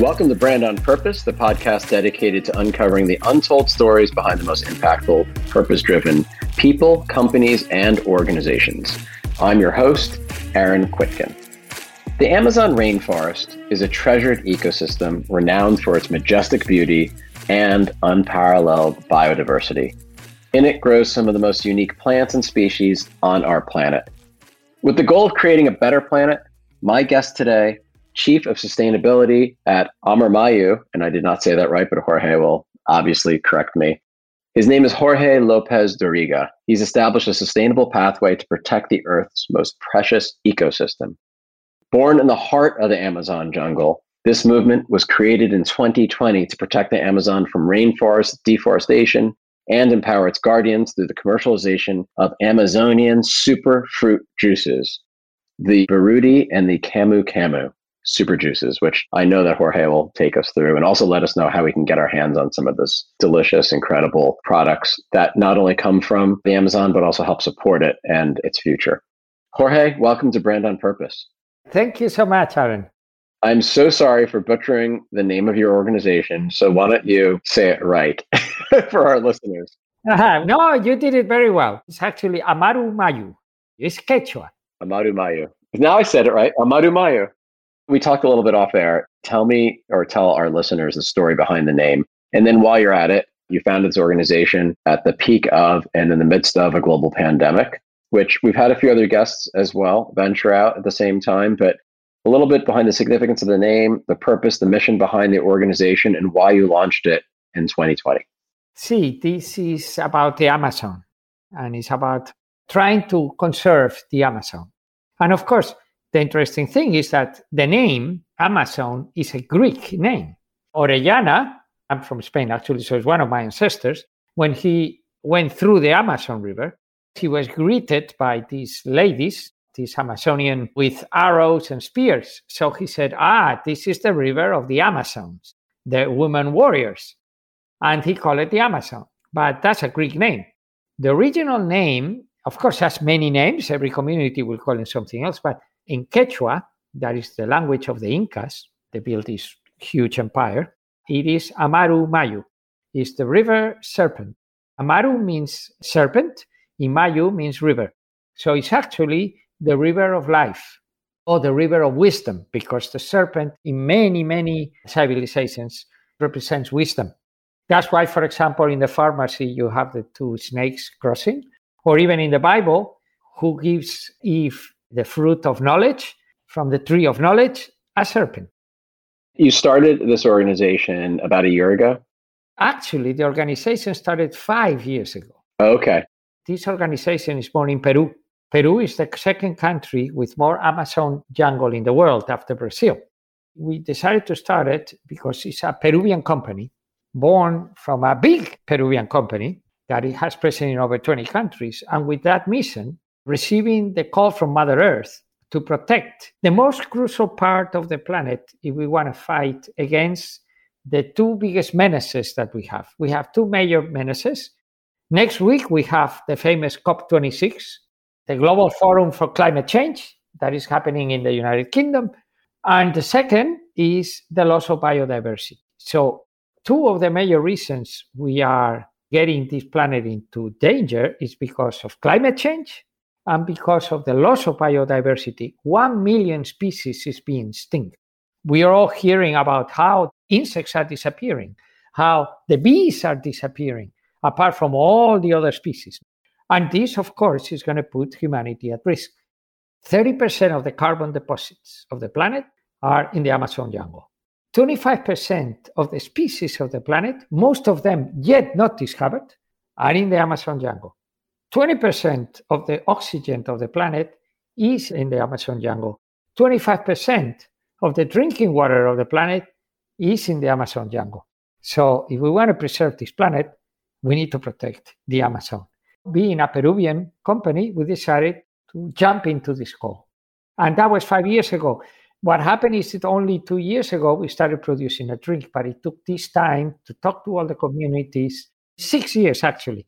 Welcome to Brand on Purpose, the podcast dedicated to uncovering the untold stories behind the most impactful, purpose driven people, companies, and organizations. I'm your host, Aaron Kwittken. The Amazon rainforest is a treasured ecosystem renowned for its majestic beauty and unparalleled biodiversity. In it grows some of the most unique plants and species on our planet. With the goal of creating a better planet, my guest today Chief of Sustainability at Amar Mayu, and I did not say that right, but Jorge will obviously correct me. His name is Jorge Lopez Doriga. He's established a sustainable pathway to protect the Earth's most precious ecosystem. Born in the heart of the Amazon jungle, this movement was created in 2020 to protect the Amazon from rainforest deforestation and empower its guardians through the commercialization of Amazonian super fruit juices, the Baruti and the Camu Camu super juices, which I know that Jorge will take us through and also let us know how we can get our hands on some of this delicious, incredible products that not only come from the Amazon, but also help support it and its future. Jorge, welcome to Brand on Purpose. Thank you so much, Aaron. I'm so sorry for butchering the name of your organization. So why don't you say it right for our listeners? Uh-huh. No, you did it very well. It's actually Amaru Mayu. It's Quechua. Amaru Mayu. Now I said it right. Amaru Mayu. We talked a little bit off there. Tell me or tell our listeners the story behind the name. And then while you're at it, you founded this organization at the peak of and in the midst of a global pandemic, which we've had a few other guests as well venture out at the same time. But a little bit behind the significance of the name, the purpose, the mission behind the organization, and why you launched it in 2020. See, this is about the Amazon and it's about trying to conserve the Amazon. And of course, the interesting thing is that the name Amazon is a Greek name. Orellana, I'm from Spain actually, so it's one of my ancestors. When he went through the Amazon River, he was greeted by these ladies, these Amazonian with arrows and spears. So he said, Ah, this is the river of the Amazons, the women warriors. And he called it the Amazon. But that's a Greek name. The original name, of course, has many names. Every community will call it something else, but in Quechua, that is the language of the Incas, they built this huge empire, it is Amaru Mayu. It's the river serpent. Amaru means serpent, Imayu means river. So it's actually the river of life or the river of wisdom because the serpent in many, many civilizations represents wisdom. That's why, for example, in the pharmacy, you have the two snakes crossing, or even in the Bible, who gives Eve the fruit of knowledge from the tree of knowledge, a serpent. You started this organization about a year ago? Actually, the organization started five years ago. Okay. This organization is born in Peru. Peru is the second country with more Amazon jungle in the world after Brazil. We decided to start it because it's a Peruvian company born from a big Peruvian company that it has presence in over 20 countries. And with that mission, receiving the call from Mother Earth to protect the most crucial part of the planet if we want to fight against the two biggest menaces that we have. We have two major menaces. Next week, we have the famous COP26, the Global Forum for Climate Change, that is happening in the United Kingdom. And the second is the loss of biodiversity. So, two of the major reasons we are getting this planet into danger is because of climate change and because of the loss of biodiversity, 1 million species is being extinct. We are all hearing about how insects are disappearing, how the bees are disappearing, apart from all the other species. And this, of course, is going to put humanity at risk. 30% of the carbon deposits of the planet are in the Amazon jungle. 25% of the species of the planet, most of them yet not discovered, are in the Amazon jungle. 20% of the oxygen of the planet is in the Amazon jungle. 25% of the drinking water of the planet is in the Amazon jungle. So, if we want to preserve this planet, we need to protect the Amazon. Being a Peruvian company, we decided to jump into this call. And that was five years ago. What happened is that only two years ago we started producing a drink, but it took this time to talk to all the communities, six years actually,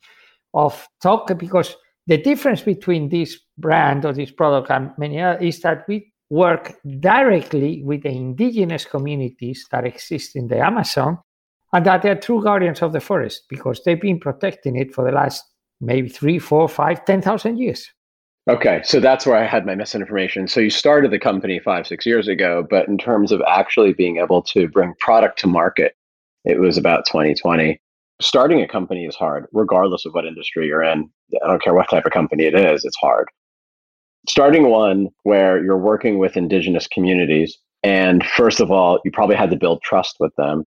of talk because the difference between this brand or this product and many other is that we work directly with the indigenous communities that exist in the Amazon and that they're true guardians of the forest because they've been protecting it for the last maybe three, four, five, ten thousand years. Okay, so that's where I had my misinformation. So you started the company five, six years ago, but in terms of actually being able to bring product to market, it was about 2020. Starting a company is hard, regardless of what industry you're in. I don't care what type of company it is, it's hard. Starting one where you're working with indigenous communities, and first of all, you probably had to build trust with them.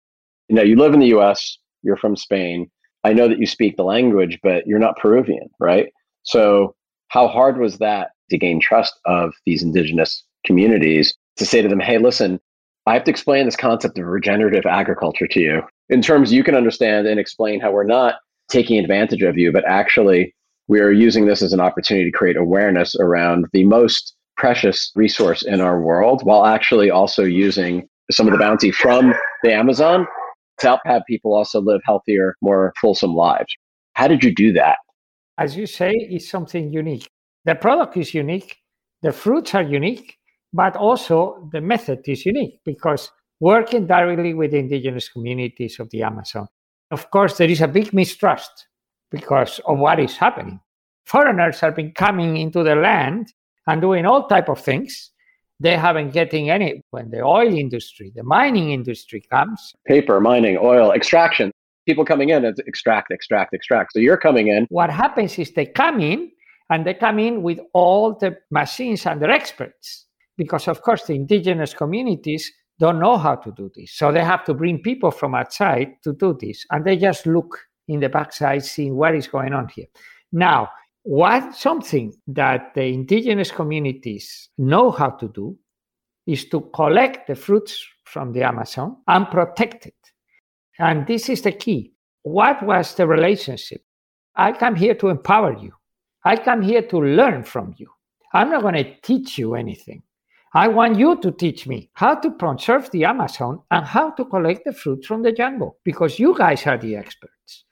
You know, you live in the US, you're from Spain. I know that you speak the language, but you're not Peruvian, right? So how hard was that to gain trust of these indigenous communities to say to them, hey, listen, I have to explain this concept of regenerative agriculture to you in terms you can understand and explain how we're not taking advantage of you, but actually we are using this as an opportunity to create awareness around the most precious resource in our world while actually also using some of the bounty from the Amazon to help have people also live healthier, more fulsome lives. How did you do that? As you say, is something unique. The product is unique, the fruits are unique, but also the method is unique because working directly with the indigenous communities of the Amazon. Of course, there is a big mistrust because of what is happening. Foreigners have been coming into the land and doing all type of things. They haven't getting any when the oil industry, the mining industry comes. Paper, mining, oil, extraction people coming in and extract, extract, extract. So you're coming in. What happens is they come in and they come in with all the machines and their experts because, of course, the indigenous communities don't know how to do this. So they have to bring people from outside to do this. And they just look in the backside, seeing what is going on here. Now, what something that the indigenous communities know how to do is to collect the fruits from the Amazon and protect it. And this is the key. What was the relationship? I come here to empower you. I come here to learn from you. I'm not going to teach you anything. I want you to teach me how to conserve the Amazon and how to collect the fruits from the jungle because you guys are the experts.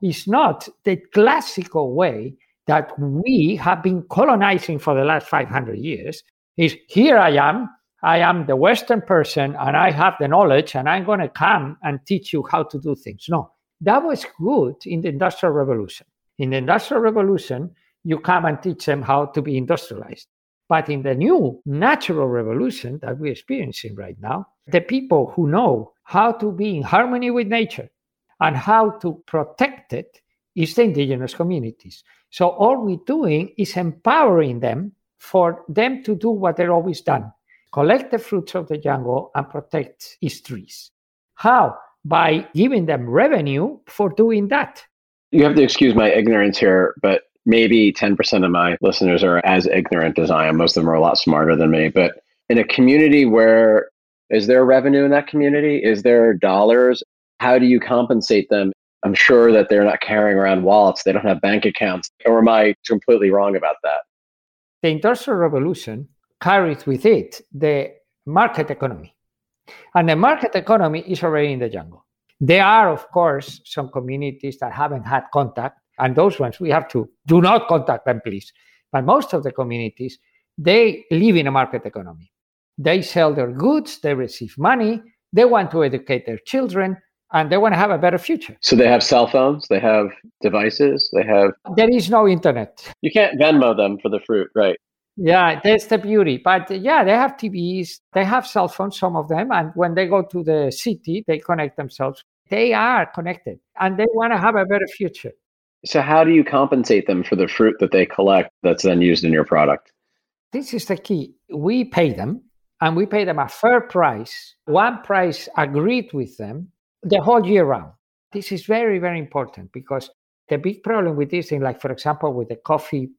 It's not the classical way that we have been colonizing for the last 500 years. Is here I am, I am the Western person and I have the knowledge and I'm going to come and teach you how to do things. No, that was good in the Industrial Revolution. In the Industrial Revolution, you come and teach them how to be industrialized. But in the new natural revolution that we're experiencing right now, the people who know how to be in harmony with nature and how to protect it is the indigenous communities. So all we're doing is empowering them for them to do what they've always done collect the fruits of the jungle and protect its trees. How? By giving them revenue for doing that. You have to excuse my ignorance here, but maybe 10% of my listeners are as ignorant as I am. Most of them are a lot smarter than me. But in a community where is there revenue in that community? Is there dollars? How do you compensate them? I'm sure that they're not carrying around wallets, they don't have bank accounts. Or am I completely wrong about that? The Industrial Revolution carries with it the market economy. And the market economy is already in the jungle. There are, of course, some communities that haven't had contact, and those ones we have to do not contact them, please. But most of the communities, they live in a market economy. They sell their goods, they receive money, they want to educate their children, and they want to have a better future. So they have cell phones, they have devices, they have. There is no internet. You can't Venmo them for the fruit, right? Yeah, that's the beauty. But uh, yeah, they have TVs, they have cell phones, some of them. And when they go to the city, they connect themselves. They are connected and they want to have a better future. So, how do you compensate them for the fruit that they collect that's then used in your product? This is the key. We pay them and we pay them a fair price, one price agreed with them the whole year round. This is very, very important because the big problem with this thing, like for example, with the coffee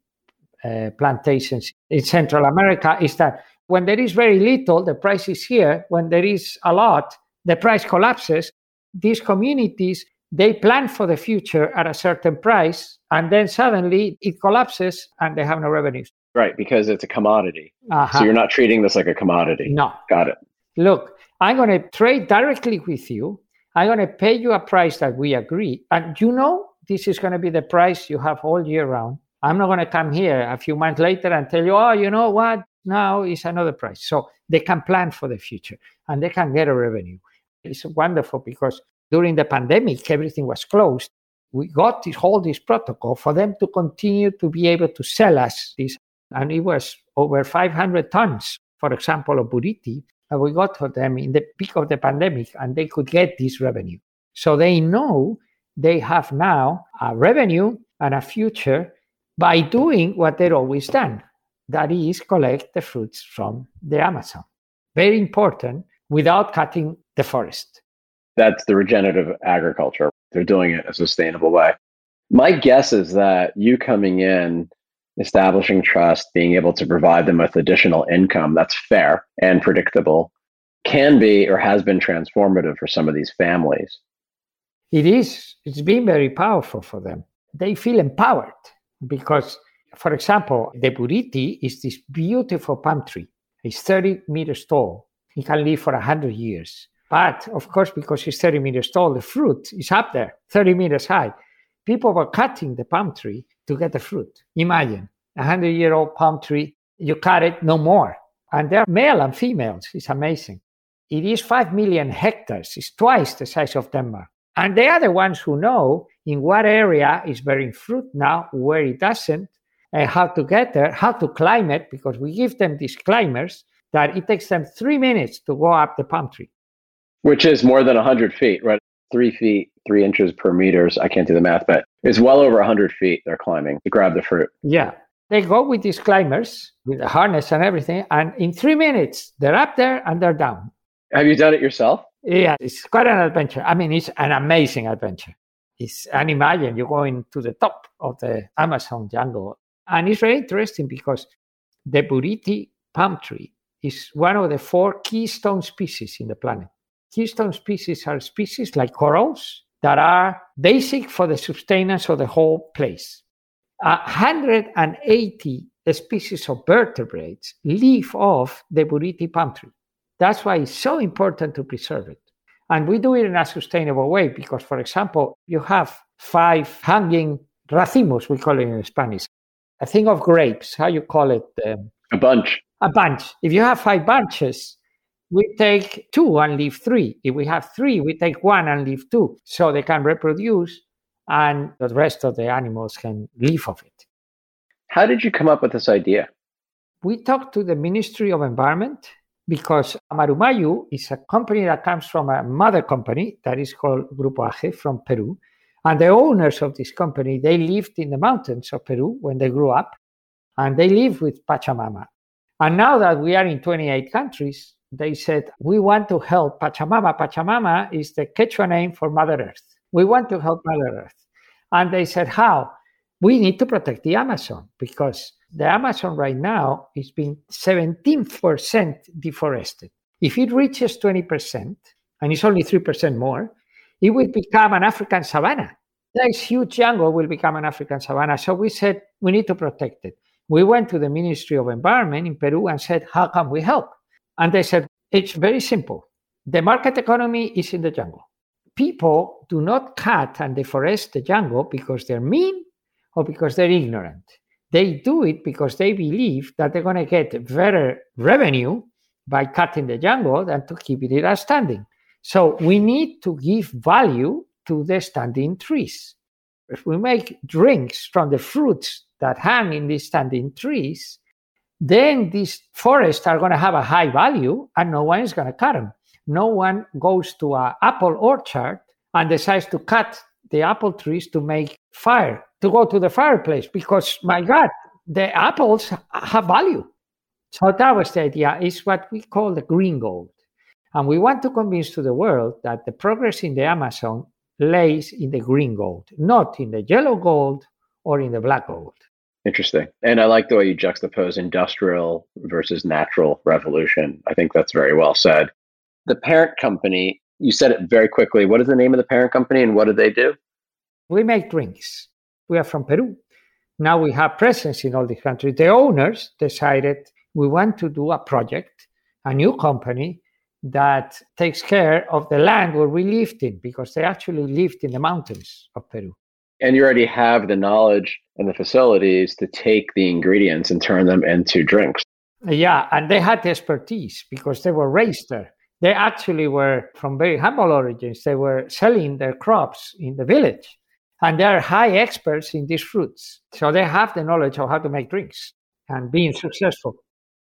uh, plantations in Central America is that when there is very little, the price is here. When there is a lot, the price collapses. These communities, they plan for the future at a certain price, and then suddenly it collapses and they have no revenues. Right, because it's a commodity. Uh-huh. So you're not treating this like a commodity. No. Got it. Look, I'm going to trade directly with you. I'm going to pay you a price that we agree. And you know, this is going to be the price you have all year round I'm not going to come here a few months later and tell you, oh, you know what? now is another price. So they can plan for the future and they can get a revenue. It's wonderful because during the pandemic, everything was closed. We got this whole this protocol for them to continue to be able to sell us this. And it was over 500 tons, for example, of buriti. And we got to them in the peak of the pandemic and they could get this revenue. So they know they have now a revenue and a future by doing what they've always done that is collect the fruits from the Amazon. Very important without cutting the forest. That's the regenerative agriculture. They're doing it a sustainable way. My guess is that you coming in, establishing trust, being able to provide them with additional income that's fair and predictable can be or has been transformative for some of these families. It is. It's been very powerful for them. They feel empowered because, for example, the buriti is this beautiful palm tree. It's 30 meters tall. It can live for 100 years. But of course, because it's 30 meters tall, the fruit is up there, 30 meters high. People were cutting the palm tree to get the fruit. Imagine a 100 year old palm tree, you cut it no more. And they're male and females. It's amazing. It is 5 million hectares. It's twice the size of Denmark. And they are the ones who know in what area is bearing fruit now, where it doesn't, and how to get there, how to climb it, because we give them these climbers that it takes them three minutes to go up the palm tree. Which is more than 100 feet, right? Three feet, three inches per meters. I can't do the math, but it's well over 100 feet they're climbing to grab the fruit. Yeah. They go with these climbers, with the harness and everything, and in three minutes, they're up there and they're down. Have you done it yourself? Yeah, it's quite an adventure. I mean, it's an amazing adventure. It's, and imagine you're going to the top of the Amazon jungle. And it's very interesting because the Buriti palm tree is one of the four keystone species in the planet. Keystone species are species like corals that are basic for the sustenance of the whole place. 180 species of vertebrates live off the Buriti palm tree. That's why it's so important to preserve it. And we do it in a sustainable way because, for example, you have five hanging racimos, we call it in Spanish, a thing of grapes. How you call it? Um, a bunch. A bunch. If you have five bunches, we take two and leave three. If we have three, we take one and leave two. So they can reproduce and the rest of the animals can live off it. How did you come up with this idea? We talked to the Ministry of Environment because Amarumayu is a company that comes from a mother company that is called Grupo AJE from Peru. And the owners of this company, they lived in the mountains of Peru when they grew up, and they live with Pachamama. And now that we are in 28 countries, they said, we want to help Pachamama. Pachamama is the Quechua name for Mother Earth. We want to help Mother Earth. And they said, how? We need to protect the Amazon because the Amazon right now is being 17% deforested. If it reaches 20%, and it's only 3% more, it will become an African savanna. This huge jungle will become an African savanna. So we said we need to protect it. We went to the Ministry of Environment in Peru and said, How can we help? And they said, It's very simple. The market economy is in the jungle. People do not cut and deforest the jungle because they're mean or because they're ignorant. They do it because they believe that they're going to get better revenue by cutting the jungle than to keep it as standing. So we need to give value to the standing trees. If we make drinks from the fruits that hang in these standing trees, then these forests are going to have a high value and no one is going to cut them. No one goes to an apple orchard and decides to cut the apple trees to make fire to go to the fireplace because my God, the apples have value. So that was the idea. It's what we call the green gold. And we want to convince to the world that the progress in the Amazon lays in the green gold, not in the yellow gold or in the black gold. Interesting. And I like the way you juxtapose industrial versus natural revolution. I think that's very well said. The parent company, you said it very quickly. What is the name of the parent company and what do they do? We make drinks. We are from Peru. Now we have presence in all these countries. The owners decided we want to do a project, a new company that takes care of the land where we lived in because they actually lived in the mountains of Peru. And you already have the knowledge and the facilities to take the ingredients and turn them into drinks. Yeah, and they had expertise because they were raised there. They actually were from very humble origins. They were selling their crops in the village, and they are high experts in these fruits. So they have the knowledge of how to make drinks and being successful.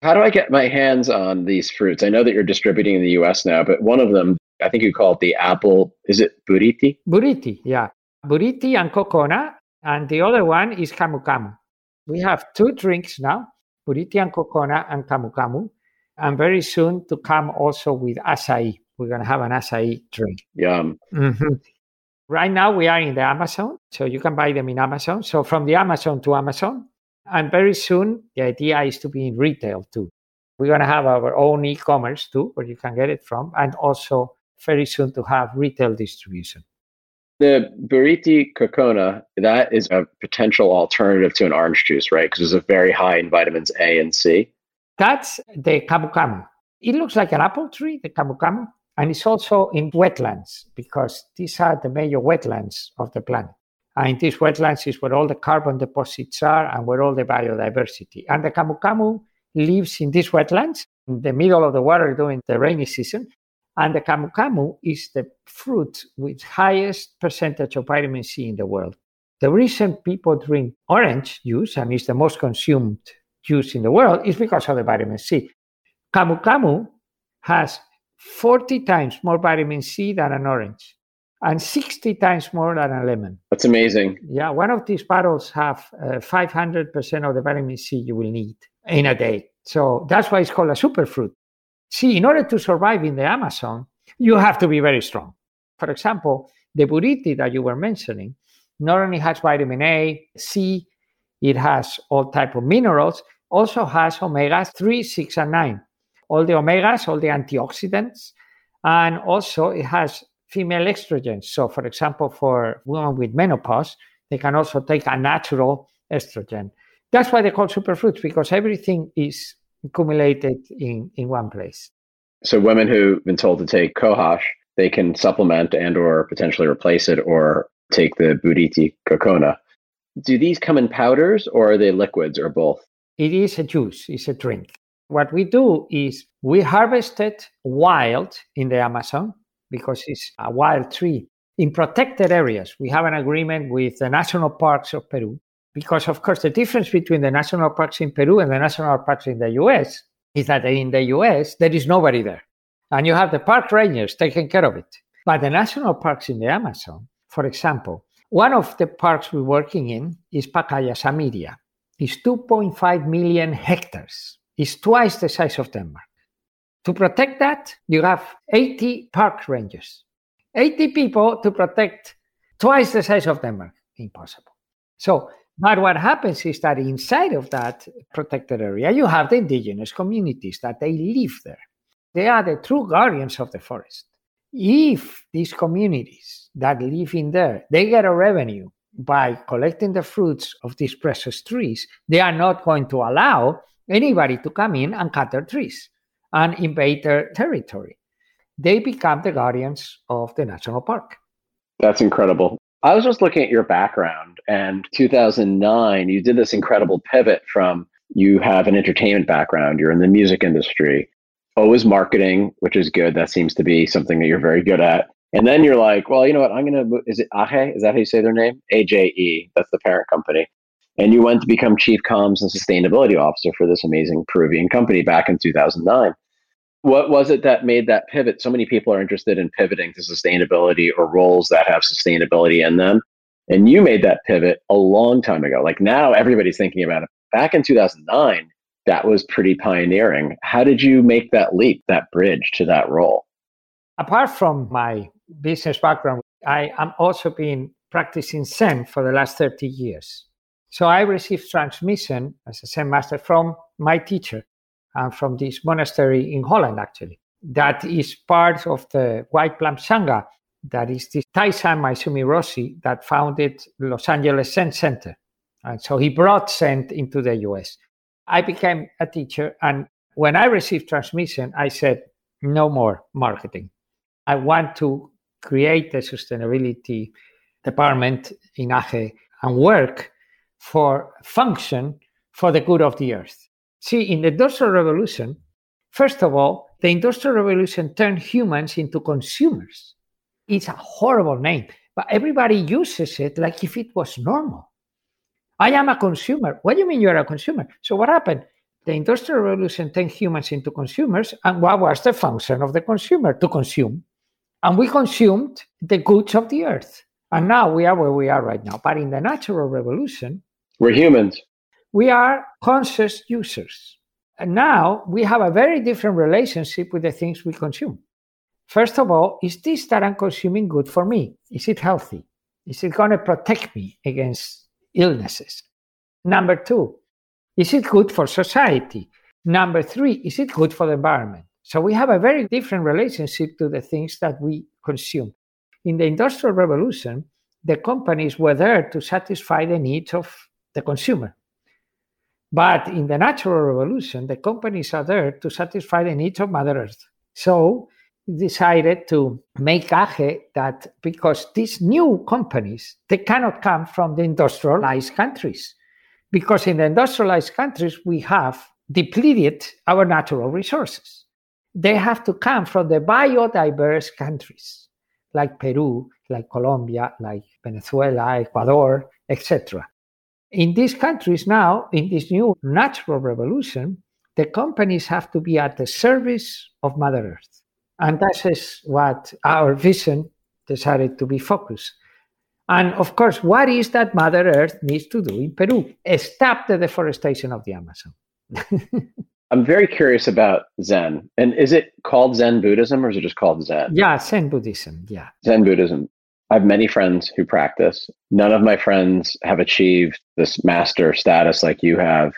How do I get my hands on these fruits? I know that you're distributing in the US now, but one of them, I think you call it the apple, is it buriti? Buriti, yeah. Buriti and Cocona, and the other one is Camu Camu. We have two drinks now, Buriti and Cocona and Camu Camu, and very soon to come also with acai. We're going to have an acai drink. Yum. Mm-hmm. Right now we are in the Amazon, so you can buy them in Amazon. So from the Amazon to Amazon, and very soon, the idea is to be in retail too. We're going to have our own e commerce too, where you can get it from, and also very soon to have retail distribution. The Buriti Cocona, that is a potential alternative to an orange juice, right? Because it's very high in vitamins A and C. That's the Camu Camu. It looks like an apple tree, the Camu Camu, and it's also in wetlands because these are the major wetlands of the planet. And in these wetlands is where all the carbon deposits are and where all the biodiversity. And the camu camu lives in these wetlands in the middle of the water during the rainy season. And the camu camu is the fruit with highest percentage of vitamin C in the world. The reason people drink orange juice and is the most consumed juice in the world is because of the vitamin C. Camu camu has 40 times more vitamin C than an orange and 60 times more than a lemon. That's amazing. Yeah, one of these bottles have uh, 500% of the vitamin C you will need in a day. So that's why it's called a superfruit. See, in order to survive in the Amazon, you have to be very strong. For example, the buriti that you were mentioning not only has vitamin A, C, it has all type of minerals, also has omega 3, 6, and 9. All the omegas, all the antioxidants, and also it has female estrogens. So, for example, for women with menopause, they can also take a natural estrogen. That's why they call superfruits because everything is accumulated in, in one place. So, women who've been told to take Cohosh, they can supplement and or potentially replace it or take the Buriti Cocona. Do these come in powders or are they liquids or both? It is a juice, it's a drink. What we do is we harvest it wild in the Amazon because it's a wild tree. In protected areas, we have an agreement with the national parks of Peru because, of course, the difference between the national parks in Peru and the national parks in the US is that in the US, there is nobody there. And you have the park rangers taking care of it. But the national parks in the Amazon, for example, one of the parks we're working in is Pacaya Samiria. It's 2.5 million hectares. It's twice the size of Denmark. To protect that, you have 80 park rangers, 80 people to protect twice the size of Denmark. Impossible. So, but what happens is that inside of that protected area, you have the indigenous communities that they live there. They are the true guardians of the forest. If these communities that live in there, they get a revenue by collecting the fruits of these precious trees, they are not going to allow anybody to come in and cut their trees and invade their territory. They become the guardians of the national park. That's incredible. I was just looking at your background, and 2009, you did this incredible pivot from you have an entertainment background, you're in the music industry, always marketing, which is good. That seems to be something that you're very good at. And then you're like, well, you know what? I'm going to, is it Aje? Is that how you say their name? AJE. That's the parent company. And you went to become chief comms and sustainability officer for this amazing Peruvian company back in 2009. What was it that made that pivot? So many people are interested in pivoting to sustainability or roles that have sustainability in them. And you made that pivot a long time ago. Like now everybody's thinking about it. Back in 2009, that was pretty pioneering. How did you make that leap, that bridge to that role? Apart from my business background, I am also been practicing Zen for the last 30 years. So I received transmission as a Zen master from my teacher and from this monastery in Holland, actually. That is part of the White Plum Sangha. That is this Taizan Maezumi Roshi that founded Los Angeles Zen Center. And so he brought Zen into the US. I became a teacher. And when I received transmission, I said, no more marketing. I want to create a sustainability department in AJE and work for function for the good of the earth. See, in the Industrial Revolution, first of all, the Industrial Revolution turned humans into consumers. It's a horrible name, but everybody uses it like if it was normal. I am a consumer. What do you mean you're a consumer? So, what happened? The Industrial Revolution turned humans into consumers, and what was the function of the consumer? To consume. And we consumed the goods of the earth. And now we are where we are right now. But in the Natural Revolution, we're humans. We are conscious users. And now we have a very different relationship with the things we consume. First of all, is this that I'm consuming good for me? Is it healthy? Is it going to protect me against illnesses? Number two, is it good for society? Number three, is it good for the environment? So we have a very different relationship to the things that we consume. In the Industrial Revolution, the companies were there to satisfy the needs of the consumer. But in the Natural Revolution, the companies are there to satisfy the needs of Mother Earth. So decided to make AJE that because these new companies, they cannot come from the industrialized countries. Because in the industrialized countries, we have depleted our natural resources. They have to come from the biodiverse countries like Peru, like Colombia, like Venezuela, Ecuador, etc. In these countries now, in this new natural revolution, the companies have to be at the service of Mother Earth. And that is what our vision decided to be focused. And of course, what is that Mother Earth needs to do in Peru? Stop the deforestation of the Amazon. I'm very curious about Zen. And is it called Zen Buddhism or is it just called Zen? Yeah, Zen Buddhism. Yeah. Zen Buddhism. I have many friends who practice. None of my friends have achieved this master status like you have.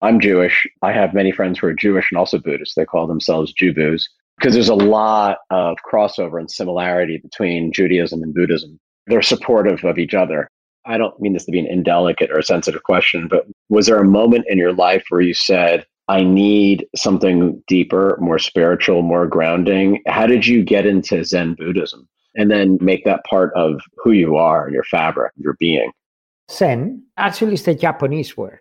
I'm Jewish. I have many friends who are Jewish and also Buddhist. They call themselves Jubus because there's a lot of crossover and similarity between Judaism and Buddhism. They're supportive of each other. I don't mean this to be an indelicate or a sensitive question, but was there a moment in your life where you said, I need something deeper, more spiritual, more grounding? How did you get into Zen Buddhism and then make that part of who you are and your fabric, your being? Zen actually is the Japanese word.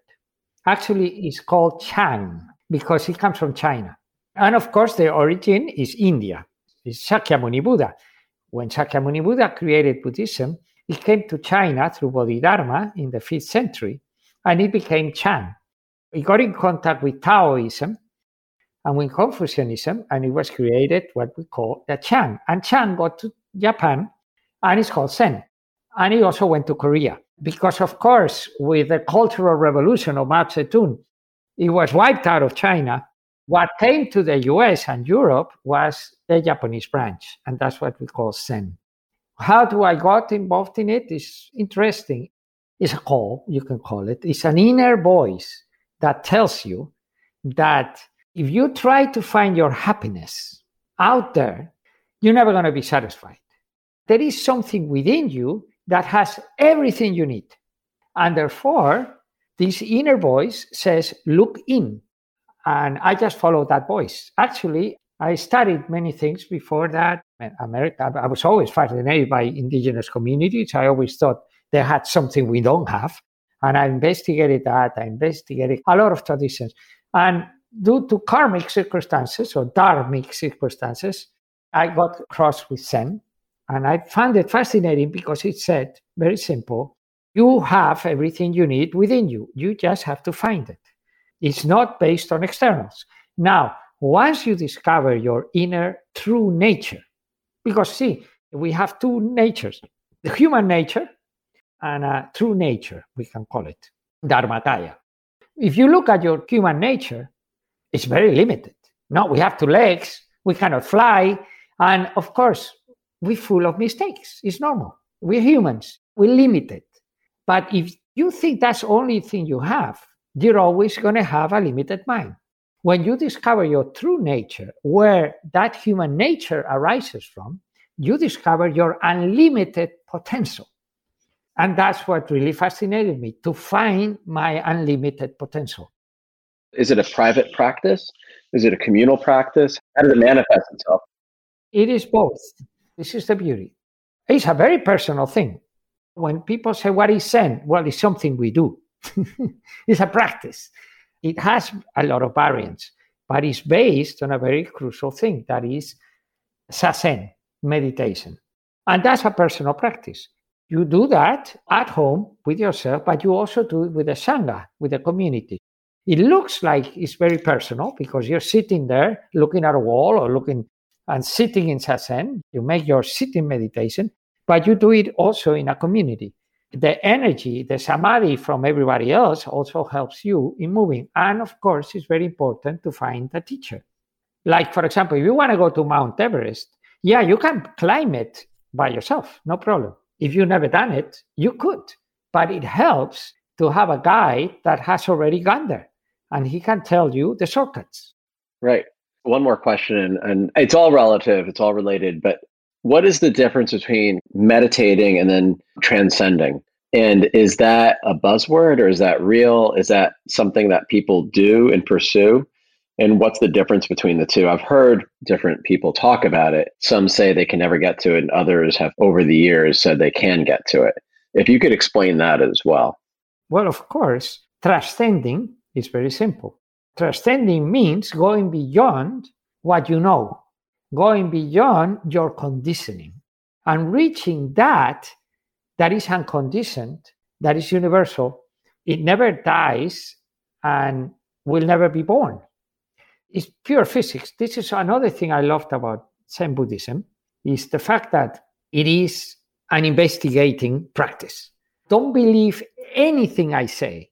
Actually, it's called Chan because it comes from China. And of course, the origin is India. It's Shakyamuni Buddha. When Shakyamuni Buddha created Buddhism, it came to China through Bodhidharma in the 5th century, and it became Chan. It got in contact with Taoism and with Confucianism, and it was created what we call the Chan. And Chan got to Japan, and it's called Zen. And he also went to Korea. Because, of course, with the Cultural Revolution of Mao Zedong, it was wiped out of China what came to the US and Europe was the Japanese branch, and that's what we call Zen. How do I got involved in it? It's interesting. It's a call, you can call it. It's an inner voice that tells you that if you try to find your happiness out there, you're never going to be satisfied. There is something within you that has everything you need. And therefore, this inner voice says, look in, and I just followed that voice. Actually, I studied many things before that. America, I was always fascinated by indigenous communities. I always thought they had something we don't have. And I investigated that. I investigated a lot of traditions. And due to karmic circumstances or dharmic circumstances, I got crossed with Zen. And I found it fascinating because it said, very simple, you have everything you need within you. You just have to find it. It's not based on externals. Now, once you discover your inner true nature, because see, we have two natures the human nature and a true nature, we can call it Dharmakaya. If you look at your human nature, it's very limited. No, we have two legs, we cannot fly, and of course, we're full of mistakes. It's normal. We're humans, we're limited. But if you think that's the only thing you have, you're always going to have a limited mind. When you discover your true nature, where that human nature arises from, you discover your unlimited potential. And that's what really fascinated me to find my unlimited potential. Is it a private practice? Is it a communal practice? How does it manifest itself? It is both. This is the beauty. It's a very personal thing. When people say, What is Zen? Well, it's something we do. it's a practice. It has a lot of variants, but it's based on a very crucial thing that is Zazen meditation. And that's a personal practice. You do that at home with yourself, but you also do it with a Sangha, with a community. It looks like it's very personal because you're sitting there looking at a wall or looking and sitting in Zazen. You make your sitting meditation, but you do it also in a community. The energy, the samadhi from everybody else also helps you in moving. And of course, it's very important to find a teacher. Like, for example, if you want to go to Mount Everest, yeah, you can climb it by yourself, no problem. If you've never done it, you could. But it helps to have a guide that has already gone there and he can tell you the shortcuts. Right. One more question, and it's all relative, it's all related, but what is the difference between meditating and then transcending? And is that a buzzword or is that real? Is that something that people do and pursue? And what's the difference between the two? I've heard different people talk about it. Some say they can never get to it, and others have over the years said they can get to it. If you could explain that as well. Well, of course, transcending is very simple. Transcending means going beyond what you know, going beyond your conditioning, and reaching that that is unconditioned, that is universal. It never dies and will never be born. It's pure physics. This is another thing I loved about Zen Buddhism is the fact that it is an investigating practice. Don't believe anything I say.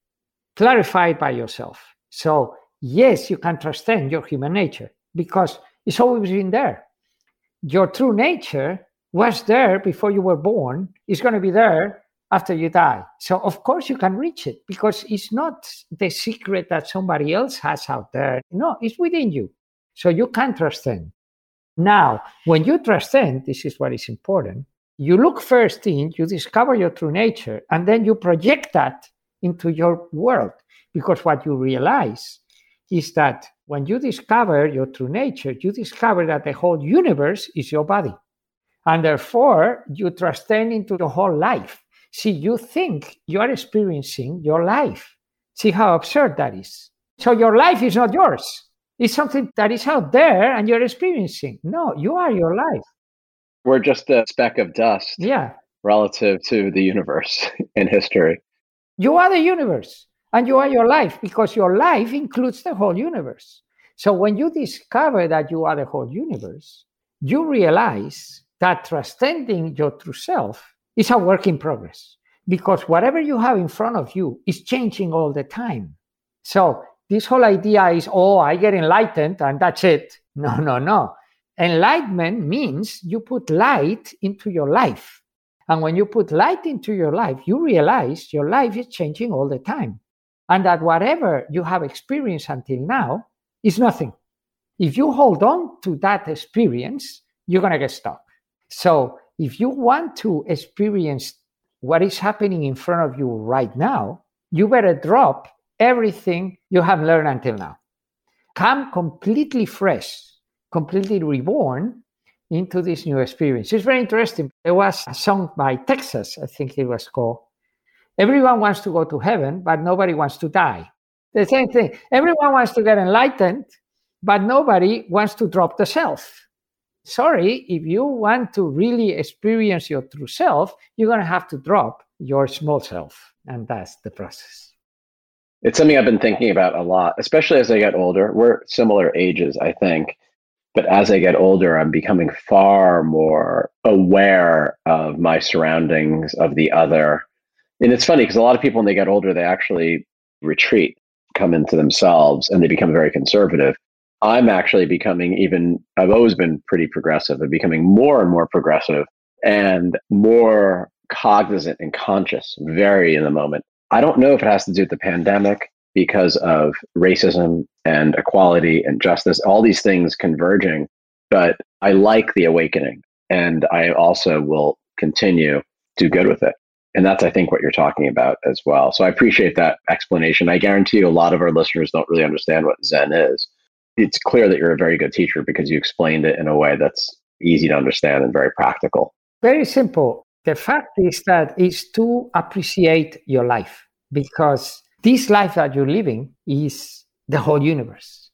Clarify it by yourself. So, yes, you can transcend your human nature because it's always been there. Your true nature was there before you were born, it's going to be there after you die. So, of course, you can reach it because it's not the secret that somebody else has out there. No, it's within you. So, you can transcend. Now, when you transcend, this is what is important. You look first in, you discover your true nature, and then you project that into your world. Because what you realize is that when you discover your true nature, you discover that the whole universe is your body. And therefore, you transcend into the whole life. See, you think you are experiencing your life. See how absurd that is. So your life is not yours. It's something that is out there and you're experiencing. No, you are your life. We're just a speck of dust. Yeah. Relative to the universe in history. You are the universe and you are your life because your life includes the whole universe. So when you discover that you are the whole universe, you realize that transcending your true self is a work in progress because whatever you have in front of you is changing all the time. So this whole idea is, oh, I get enlightened and that's it. No, no, no. Enlightenment means you put light into your life. And when you put light into your life, you realize your life is changing all the time. And that whatever you have experienced until now is nothing. If you hold on to that experience, you're going to get stuck. So if you want to experience what is happening in front of you right now, you better drop everything you have learned until now. Come completely fresh, completely reborn into this new experience. It's very interesting. There was a song by Texas, I think it was called. Everyone wants to go to heaven, but nobody wants to die. The same thing. Everyone wants to get enlightened, but nobody wants to drop the self sorry, if you want to really experience your true self, you're going to have to drop your small self. And that's the process. It's something I've been thinking about a lot, especially as I get older. We're similar ages, I think. But as I get older, I'm becoming far more aware of my surroundings, of the other. And it's funny because a lot of people, when they get older, they actually retreat, come into themselves, and they become very conservative. I'm actually becoming even, I've always been pretty progressive, but becoming more and more progressive and more cognizant and conscious, very in the moment. I don't know if it has to do with the pandemic because of racism and equality and justice, all these things converging, but I like the awakening and I also will continue to do good with it. And that's, I think, what you're talking about as well. So I appreciate that explanation. I guarantee you a lot of our listeners don't really understand what Zen is it's clear that you're a very good teacher because you explained it in a way that's easy to understand and very practical. Very simple. The fact is that it's to appreciate your life because This life that you're living is the whole universe.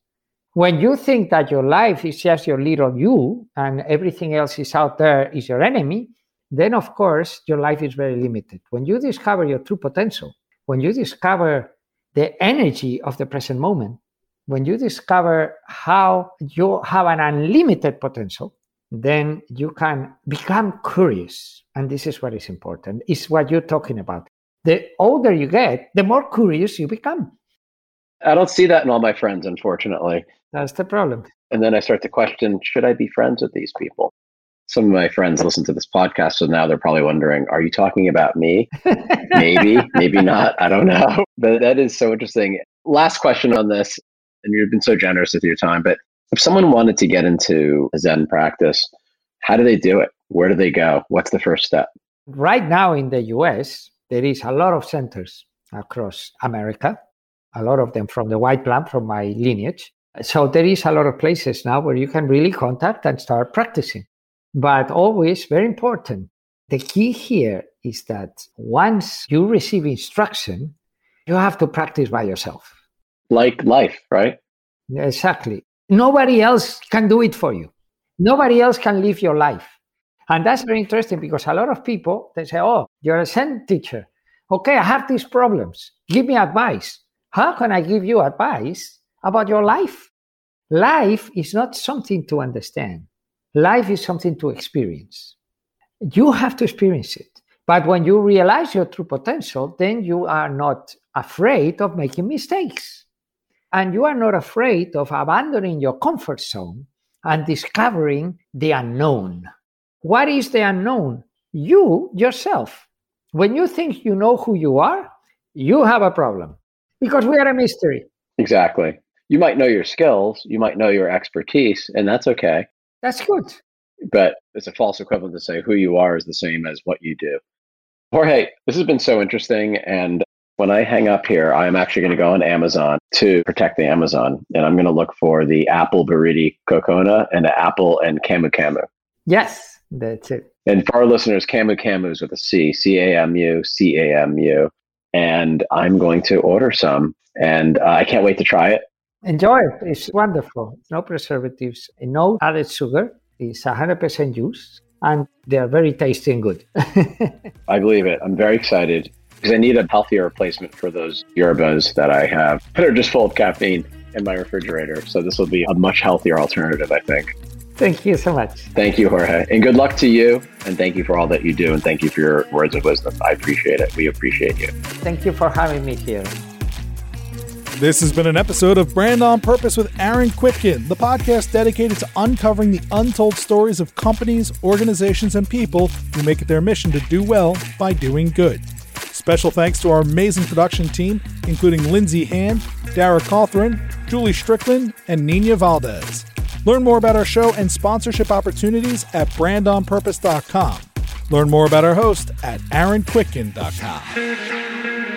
When you think that your life is just your little you and everything else is out there is your enemy, then of course your life is very limited. When you discover your true potential, when you discover the energy of the present moment, when you discover how you have an unlimited potential, then you can become curious. And this is what is important, is what you're talking about. The older you get, the more curious you become. I don't see that in all my friends, unfortunately. That's the problem. And then I start to question should I be friends with these people? Some of my friends listen to this podcast, so now they're probably wondering, are you talking about me? maybe, maybe not. I don't know. But that is so interesting. Last question on this, and you've been so generous with your time, but if someone wanted to get into Zen practice, how do they do it? Where do they go? What's the first step? Right now in the US, there is a lot of centers across America, a lot of them from the White Plum, from my lineage. So there is a lot of places now where you can really contact and start practicing. But always very important. The key here is that once you receive instruction, you have to practice by yourself. Like life, right? Exactly. Nobody else can do it for you. Nobody else can live your life. And that's very interesting because a lot of people they say, "Oh, you're a Zen teacher. Okay, I have these problems. Give me advice." How can I give you advice about your life? Life is not something to understand. Life is something to experience. You have to experience it. But when you realize your true potential, then you are not afraid of making mistakes and you are not afraid of abandoning your comfort zone and discovering the unknown. What is the unknown? You yourself. When you think you know who you are, you have a problem because we are a mystery. Exactly. You might know your skills, you might know your expertise, and that's okay. That's good. But it's a false equivalent to say who you are is the same as what you do. Jorge, this has been so interesting. And when I hang up here, I'm actually going to go on Amazon to protect the Amazon, and I'm going to look for the apple Bariti Cocona and the apple and Camu Camu. Yes, that's it. And for our listeners, Camu Camu is with a C, C A M U, C A M U. And I'm going to order some, and uh, I can't wait to try it. Enjoy it. It's wonderful. No preservatives, no added sugar. It's 100% juice, and they're very tasty and good. I believe it. I'm very excited because I need a healthier replacement for those yerbas that I have that are just full of caffeine in my refrigerator. So this will be a much healthier alternative, I think. Thank you so much. Thank you, Jorge. And good luck to you. And thank you for all that you do. And thank you for your words of wisdom. I appreciate it. We appreciate you. Thank you for having me here. This has been an episode of Brand on Purpose with Aaron Kwittken, the podcast dedicated to uncovering the untold stories of companies, organizations, and people who make it their mission to do well by doing good. Special thanks to our amazing production team, including Lindsay Hand, Dara Cawthron, Julie Strickland, and Nina Valdez. Learn more about our show and sponsorship opportunities at brandonpurpose.com. Learn more about our host at aaronkwittken.com.